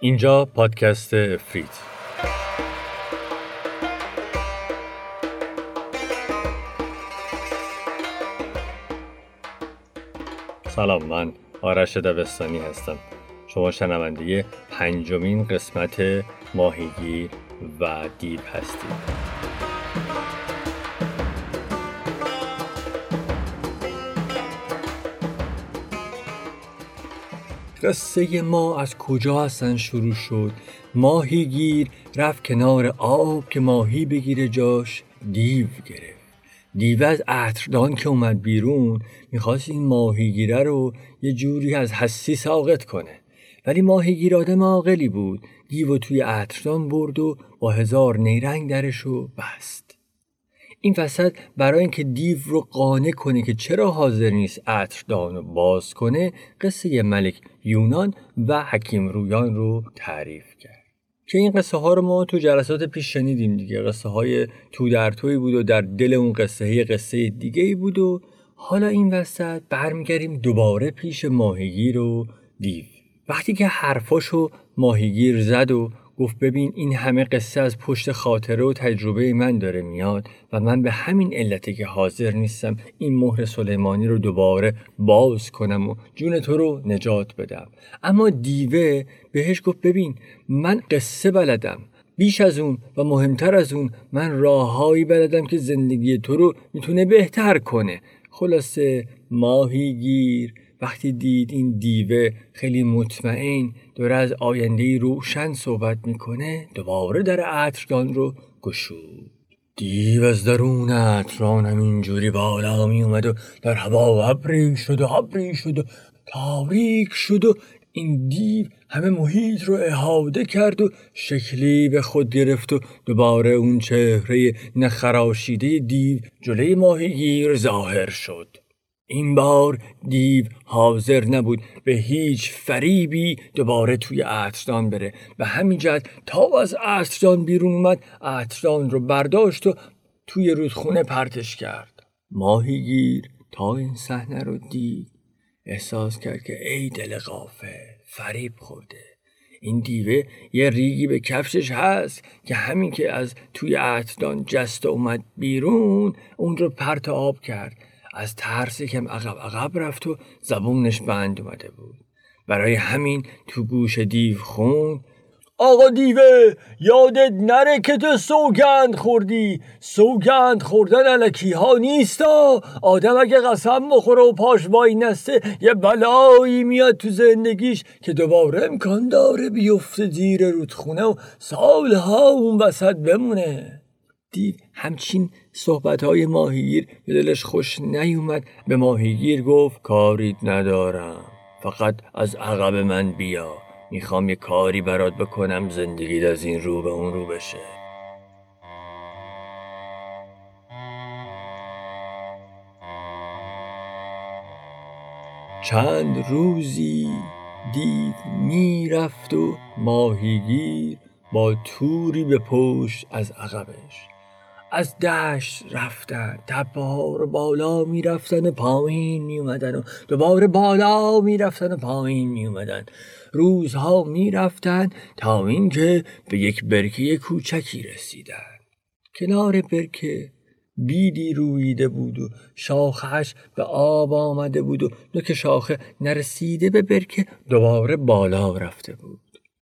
اینجا پادکست افریت سلام من آرش دبستانی هستم. شما شنونده پنجمین قسمت ماهیگیر و دیو هستید. قصه ما از کجا هستن شروع شد؟ ماهیگیر رفت کنار آب که ماهی بگیره جاش دیو گرفت. دیو از عطردان که اومد بیرون می‌خواست این ماهیگیره رو یه جوری از حسی ساقط کنه. ولی ماهیگیر آدم عاقلی بود. دیو توی عطردان برد و با هزار نیرنگ درش رو بست. این وسط برای اینکه دیو رو قانع کنه که چرا حاضر نیست عطردان رو باز کنه قصه ملک یونان و حکیم رویان رو تعریف کرد. که این قصه ها رو ما تو جلسات پیش شنیدیم دیگه. قصه های تو در توی بود و در دل اون قصه قصه دیگه ای بود و حالا این وسط برمیگردیم دوباره پیش ماهیگیر و دیو. وقتی که حرفاشو ماهیگیر زد و گفت ببین این همه قصه از پشت خاطره و تجربه من داره میاد و من به همین علته که حاضر نیستم این مهر سلیمانی رو دوباره باز کنم و جون تو رو نجات بدم. اما دیوه بهش گفت ببین من قصه بلدم. بیش از اون و مهمتر از اون من راههایی بلدم که زندگی تو رو می‌تونه بهتر کنه. خلاصه ماهیگیر وقتی دید این دیوه خیلی مطمئن داره از آینده روشن صحبت می‌کنه دوباره در عطردان رو گشود. دیو از درون عطران همینجوری بالا می اومد و در هوا ابری شد و ابری شد و تاریک شد و این دیو همه محیط رو احاده کرد و شکلی به خود گرفت و دوباره اون چهره نخراشیده دیو جلوی ماهیگیر ظاهر شد. این بار دیو حاضر نبود به هیچ فریبی دوباره توی عطردان بره. و همین جد تا از عطردان بیرون اومد عطردان رو برداشت و توی رودخونه پرتش کرد. ماهیگیر تا این صحنه رو دید. احساس کرد که ای دل غافه فریب خورده. این دیوه یه ریگی به کفشش هست که همین که از توی عطردان جست اومد بیرون اون رو پرت آب کرد. از ترس کم عقب عقب رفت و زبونش بند اومده بود. برای همین تو گوش دیو خون آقا دیوه یادت نره که تو سوگند خوردی. سوگند خوردن علکی ها نیستا آدم اگه قسم بخوره و پاش وای نسته یه بلایی میاد تو زندگیش که دوباره امکان داره بیفته زیر رودخونه و سالها اون وسط بمونه. دیو همچین صحبت های ماهیگیر به دلش خوش نیومد. به ماهیگیر گفت کاریت ندارم. فقط از عقب من بیا. می‌خوام یه کاری برات بکنم زندگیت از این رو به اون رو بشه. چند روزی دیو می‌رفت و ماهیگیر با توری به پشت از عقبش. از دشت رفتن رو بالا می‌رفتن پایین میومدن و دوباره بالا می‌رفتن و پایین میومدن روزها می‌رفتن تا اینکه به یک برکه کوچکی رسیدن. کنار برکه بیدی رویده بود و شاخش به آب آمده بود و نوک شاخه نرسیده به برکه دوباره بالا رفته بود.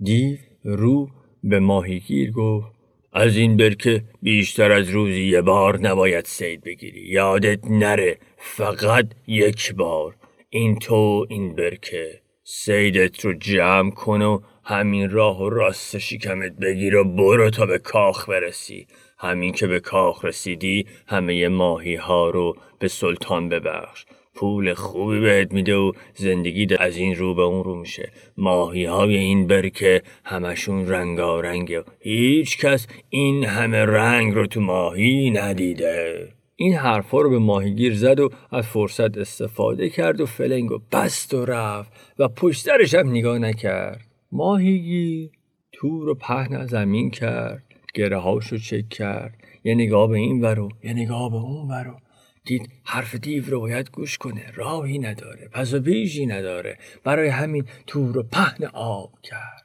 دیو رو به ماهیگیر گفت از این برکه بیشتر از روزی یه بار نباید سید بگیری. یادت نره فقط یک بار. این تو این برکه سیدت رو جمع کن و همین راه و راست شکمت بگیر و برو تا به کاخ برسی. همین که به کاخ رسیدی همه ماهی ها رو به سلطان ببخش. پول خوبی بهت میده و زندگی از این رو به اون رو میشه. ماهی های این برکه همشون رنگارنگه و هیچ کس این همه رنگ رو تو ماهی ندیده. این حرفا رو به ماهیگیر زد و از فرصت استفاده کرد و فلنگ و بست و رفت و پشترش هم نگاه نکرد. ماهیگیر تور رو پهن زمین کرد گره هاشو چک کرد. یه نگاه به این ورو یه نگاه به اون ورو دید حرف دیو رو باید گوش کنه راهی نداره پس و بیجی نداره. برای همین تور رو پهن آب کرد.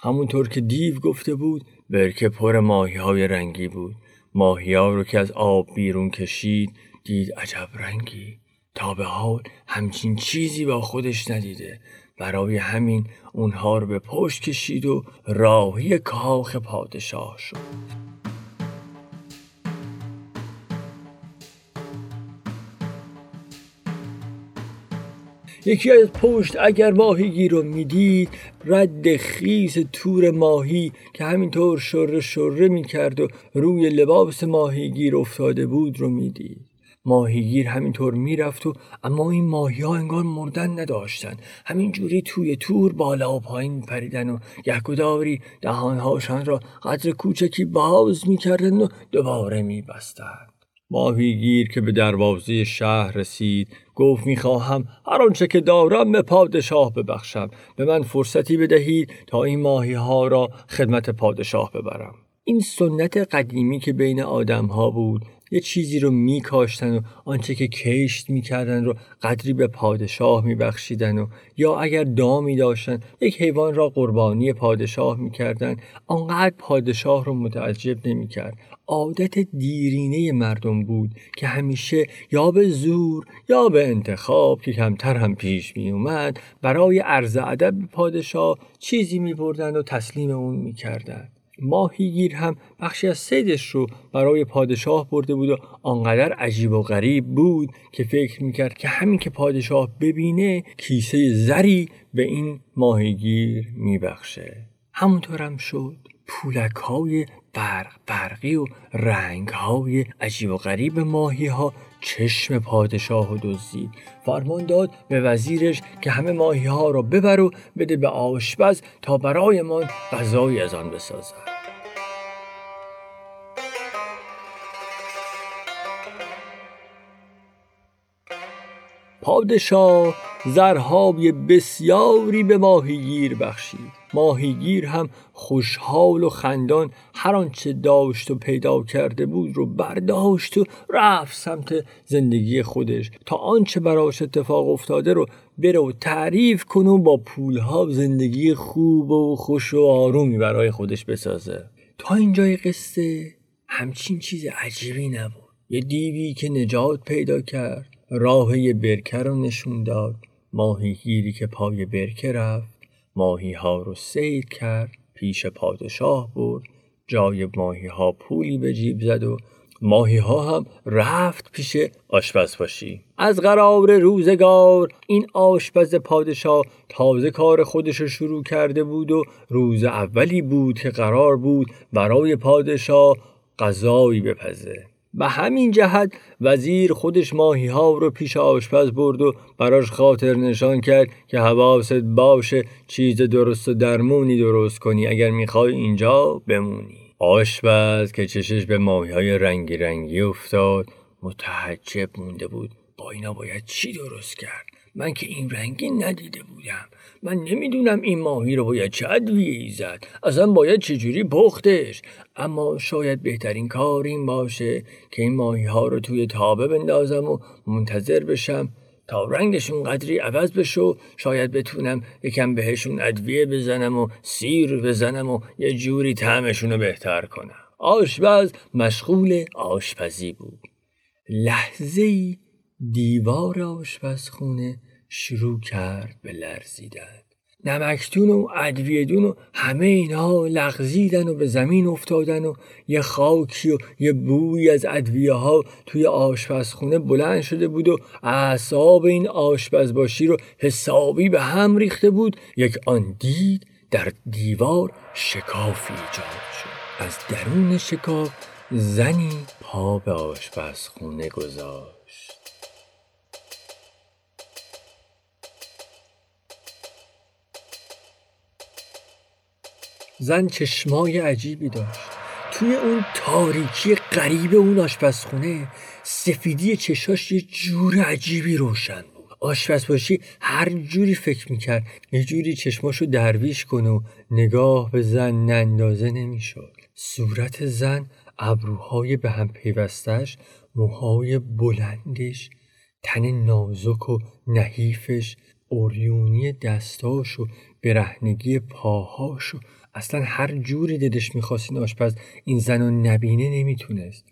همونطور که دیو گفته بود برکه پر ماهی های رنگی بود. ماهی ها رو که از آب بیرون کشید دید عجب رنگی. تا به حال همچین چیزی با خودش ندیده. برای همین اونها رو به پشت کشید و راهی کاخ پادشاه شد. یکی از پشت اگر ماهیگیر رو می‌دید رد خیز تور ماهی که همینطور شره شره می‌کرد و روی لباس ماهیگیر افتاده بود رو می‌دید. ماهیگیر همینطور می‌رفت و اما این ماهی ها انگار مردن نداشتن. همینجوری توی تور بالا و پایین میپریدن و یکوداری دهانهاشان را قدر کوچکی باز می‌کردن و دوباره میبستند. ماهیگیر که به دروازه شهر رسید گفت می‌خواهم هر آنچه که دارم به پادشاه ببخشم. به من فرصتی بدهید تا این ماهی ها را خدمت پادشاه ببرم. این سنت قدیمی که بین آدم ها بود یه چیزی رو میکاشتن و آنچه که کشت می‌کردن رو قدری به پادشاه میبخشیدن و یا اگر دامی داشتن یک حیوان را قربانی پادشاه می‌کردن آنقدر پادشاه رو متعجب نمی‌کرد عادت دیرینه مردم بود که همیشه یا به زور یا به انتخاب که کمتر هم پیش می اومد برای عرض ادب پادشاه چیزی می بردن و تسلیم اون می کردن. ماهیگیر هم بخشی از سیدش رو برای پادشاه برده بود و آنقدر عجیب و غریب بود که فکر می‌کرد که همین که پادشاه ببینه کیسه زری به این ماهیگیر میبخشه. همونطورم شد. پولک های برق برقی و رنگ های عجیب و غریب ماهی ها چشم پادشاه و دزدید. فرمان داد به وزیرش که همه ماهی ها را ببر و بده به آشپز تا برایمان غذایی از آن بسازد. پادشاه زرهای بسیاری به ماهیگیر بخشید. ماهیگیر هم خوشحال و خندان هر آنچه داشت و پیدا کرده بود رو برداشت و رفت سمت زندگی خودش تا آنچه براش اتفاق افتاده رو بره و تعریف کنه و با پولها زندگی خوب و خوش و آرومی برای خودش بسازه. تا اینجای قصه همچین چیز عجیبی نبود. یه دیوی که نجات پیدا کرد. راه یه برکه رو نشون داد. ماهیگیری که پای برکه رفت. ماهی ها رو سید کرد. پیش پادشاه برد. جای ماهی ها پولی به جیب زد و ماهی ها هم رفت پیش آشپز باشی از قرار روزگار این آشپز پادشاه تازه کار خودش رو شروع کرده بود و روز اولی بود که قرار بود برای پادشاه غذایی بپزه. به همین جهت وزیر خودش ماهی ها رو پیش آشپز برد و براش خاطر نشان کرد که حواست باشه چیز درست و درمونی درست کنی. اگر می‌خوای اینجا بمونی. آشپز که چشش به ماهی های رنگی رنگی افتاد متحجب مونده بود. با اینا باید چی درست کرد؟ من که این رنگی ندیده بودم. من نمی‌دونم این ماهی رو باید چه ادویه زد. اصلا باید چجوری پختش؟ اما شاید بهترین کار این باشه که این ماهی ها رو توی تابه بندازم و منتظر بشم تا رنگشون قدری عوض بشه شاید بتونم یکم بهشون ادویه بزنم و سیر بزنم و یه جوری طعمشون رو بهتر کنم. آشپز مشغول آشپزی بود. لحظه دیوار آشپزخونه شروع کرد به لرزیدن. نمکتون و ادویدون و همه اینها لغزیدن و به زمین افتادن و یه خاکی و یه بوی از ادویه ها توی آشپزخونه بلند شده بود و اعصاب این آشپزباشی رو حسابی به هم ریخته بود. یک آن دید در دیوار شکافی ایجاد شد. از درون شکاف زنی پا به آشپزخونه گذاشت. زن چشمای عجیبی داشت. توی اون تاریکی غریب اون آشپزخونه سفیدی چشاش یه جور عجیبی روشن بود. آشپزباشی هر جوری فکر می‌کرد یه جوری چشماشو درویش کنه و نگاه به زن نندازه نمی‌شد. صورت زن ابروهای به هم پیوستش موهای بلندش تن نازک و نحیفش اوریونی دستاش و برهنگی پاهاش و اصلا هر جوری دلش می‌خواست آشپز این زن رو نبینه نمی‌تونست.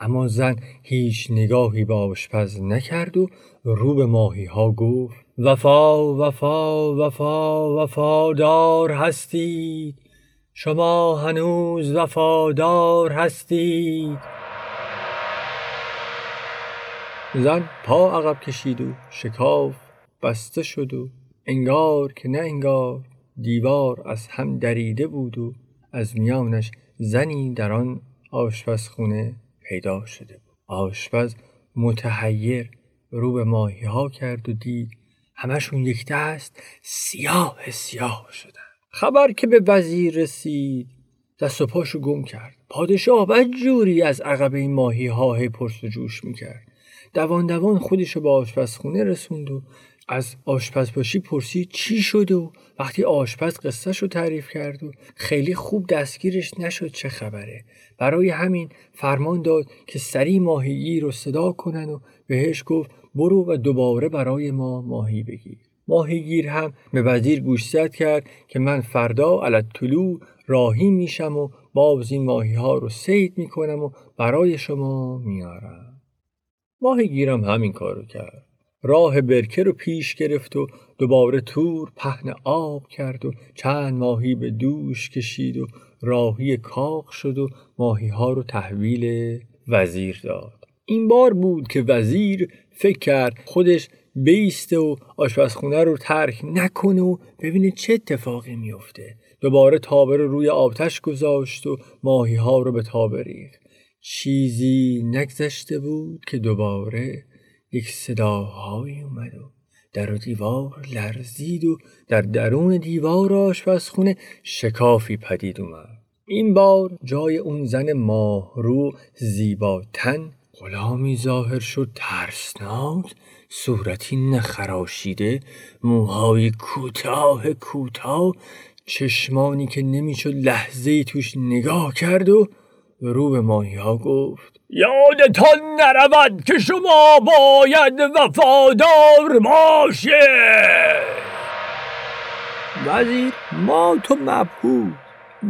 اما زن هیچ نگاهی به آشپز نکرد و رو به ماهی ها گفت وفا وفا وفا وفادار هستید. شما هنوز وفادار هستید. زن پا عقب کشید و شکاف بسته شد و انگار که نه انگار دیوار از هم دریده بود و از میانش زنی در آن آشپزخونه پیدا شده بود. آشپز متحیر رو به ماهی ها کرد و دید همشون یک دست سیاه سیاه شدن. خبر که به وزیر رسید دست و پاشو گم کرد. پادشاه جوری از عقب این ماهی ها پرس و جوش می‌کرد. دوان دوان خودشو به آشپزخونه رسوند و از آشپزباشی پرسید چی شد و وقتی آشپز قصهش رو تعریف کرد و خیلی خوب دستگیرش نشد چه خبره. برای همین فرمان داد که سری ماهیگی رو صدا کنن و بهش گفت برو و دوباره برای ما ماهی بگیر. ماهیگیر هم به وزیر گوشزد کرد که من فردا علت طلوع راهی میشم و باز این ماهی ها رو سید می‌کنم و برای شما میارم. ماهیگیرم همین کارو کرد. راه برکه رو پیش گرفت و دوباره تور پهن آب کرد و چند ماهی به دوش کشید و راهی کاق شد و ماهی ها رو تحویل وزیر داد. این بار بود که وزیر فکر کرد خودش بیسته و آشپزخونه رو ترک نکنه و ببینه چه اتفاقی میفته دوباره تابه رو روی آتش گذاشت و ماهی ها رو به تابه ریخت. چیزی نگذشته بود که دوباره یک صداهایی اومد و در و دیوار لرزید و در درون دیوار آشپزخونه شکافی پدید اومد. این بار جای اون زن ماهرو زیباتن غلامی ظاهر شد ترسناک صورتی نخراشیده موهای کوتاه کوتاه چشمانی که نمی‌شد لحظه توش نگاه کرد و رو به ماهی ها گفت. یادتان نرود که شما باید وفادار باشه وزیر ما تو مبهود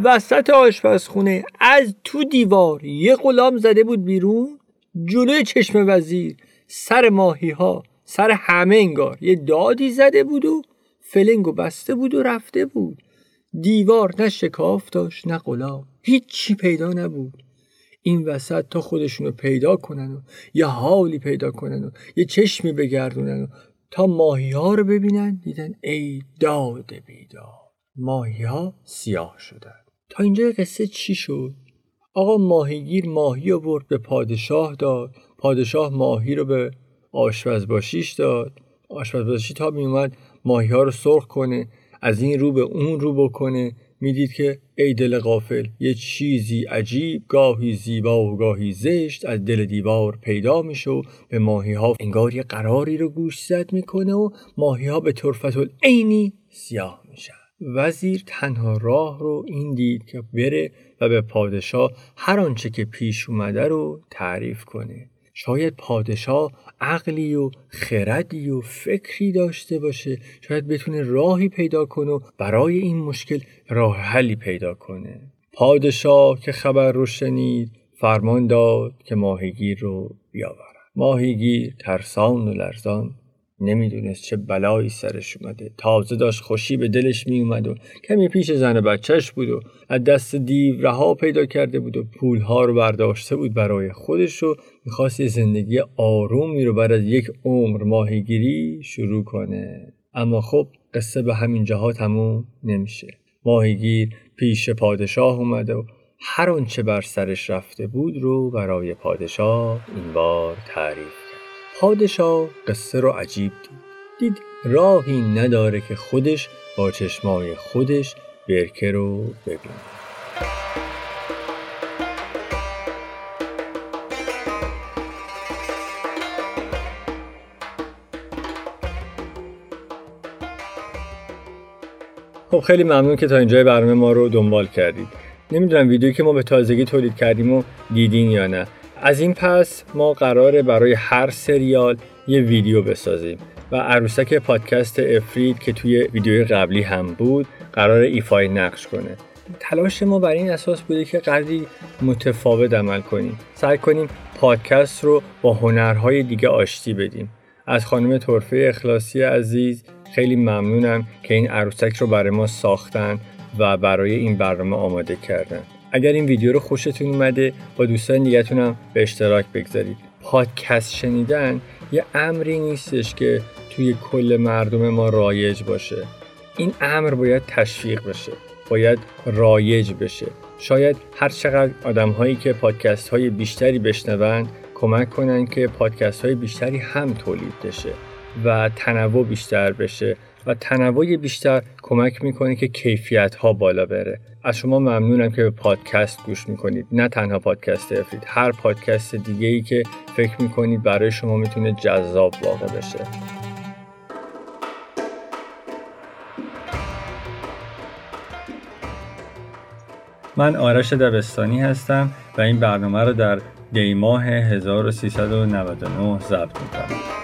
وسط آشپزخونه از تو دیوار یه غلام زده بود بیرون. جلوی چشم وزیر سر ماهی ها سر همه انگار. یه دادی زده بود و فلنگو بسته بود و رفته بود. دیوار نه شکاف داشت نه غلام. هیچی پیدا نبود. این وسط تا خودشونو پیدا کنن و یه حالی پیدا کنن و یه چشمی بگردونن و تا ماهی ها رو ببینن دیدن ای داد بیداد ماهی ها سیاه شدن. تا اینجا قصه چی شد؟ آقا ماهیگیر ماهی رو برد به پادشاه داد پادشاه ماهی رو به آشپزباشیش داد. آشپزباشی تا میومد ماهی ها رو سرخ کنه از این رو به اون رو بکنه. می‌دید که ای دل غافل یه چیزی عجیب گاهی زیبا و گاهی زشت از دل دیوار پیدا میشه و به ماهی ها انگار یه قراری رو گوش زد می‌کنه و ماهی ها به طرفت عینی سیاه میشن. وزیر تنها راه رو این دید که بره و به پادشاه هر آنچه که پیش اومده رو تعریف کنه. شاید پادشاه عقلی و خردی و فکری داشته باشه شاید بتونه راهی پیدا کنه و برای این مشکل راه حلی پیدا کنه. پادشاه که خبر رو شنید فرمان داد که ماهیگیر رو بیاورد. ماهیگیر ترسان و لرزان نمی‌دونست چه بلایی سرش اومده. تازه داشت خوشی به دلش میومد و کمی پیش زن بچهش بود و از دست دیو رها پیدا کرده بود و پولها رو برداشته بود برای خودش و می‌خواست یه زندگی آرومی رو بعد از یک عمر ماهیگیری شروع کنه. اما خب قصه به همین جهات تموم نمیشه. ماهیگیر پیش پادشاه اومده و هر آنچه بر سرش رفته بود رو برای پادشاه این بار تعریف پادشاه قصه رو عجیب دید. دید راهی نداره که خودش با چشمای خودش برکه رو ببینه. خب خیلی ممنون که تا اینجای برنامه ما رو دنبال کردید. نمی‌دونم ویدیویی که ما به تازگی تولید کردیم و دیدین یا نه. از این پس ما قراره برای هر سریال یه ویدیو بسازیم و عروسک پادکست افرید که توی ویدیوی قبلی هم بود قرار ایفای نقش کنه. تلاش ما بر این اساس بوده که قدری متفاوت عمل کنیم. سعی کنیم پادکست رو با هنرهای دیگه آشتی بدیم. از خانم طرفه اخلاصی عزیز خیلی ممنونم که این عروسک رو برای ما ساختن و برای این برنامه آماده کردن. اگر این ویدیو رو خوشتون اومده با دوستان دیگهتونم به اشتراک بگذارید. پادکست شنیدن یه امری نیستش که توی کل مردم ما رایج باشه. این امر باید تشویق بشه باید رایج بشه. شاید هر چقدر آدم هایی که پادکست های بیشتری بشنوند کمک کنن که پادکست های بیشتری هم تولید بشه و تنوع بیشتر بشه. و تنوع بیشتر کمک می‌کنه که کیفیت ها بالا بره. از شما ممنونم که به پادکست گوش می‌کنید. نه تنها پادکست افرید هر پادکست دیگه ای که فکر می‌کنید برای شما می‌تونه جذاب واقع بشه. من آرش دبستانی هستم و این برنامه رو در دیماه 1399 ضبط می‌کنم.